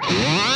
What?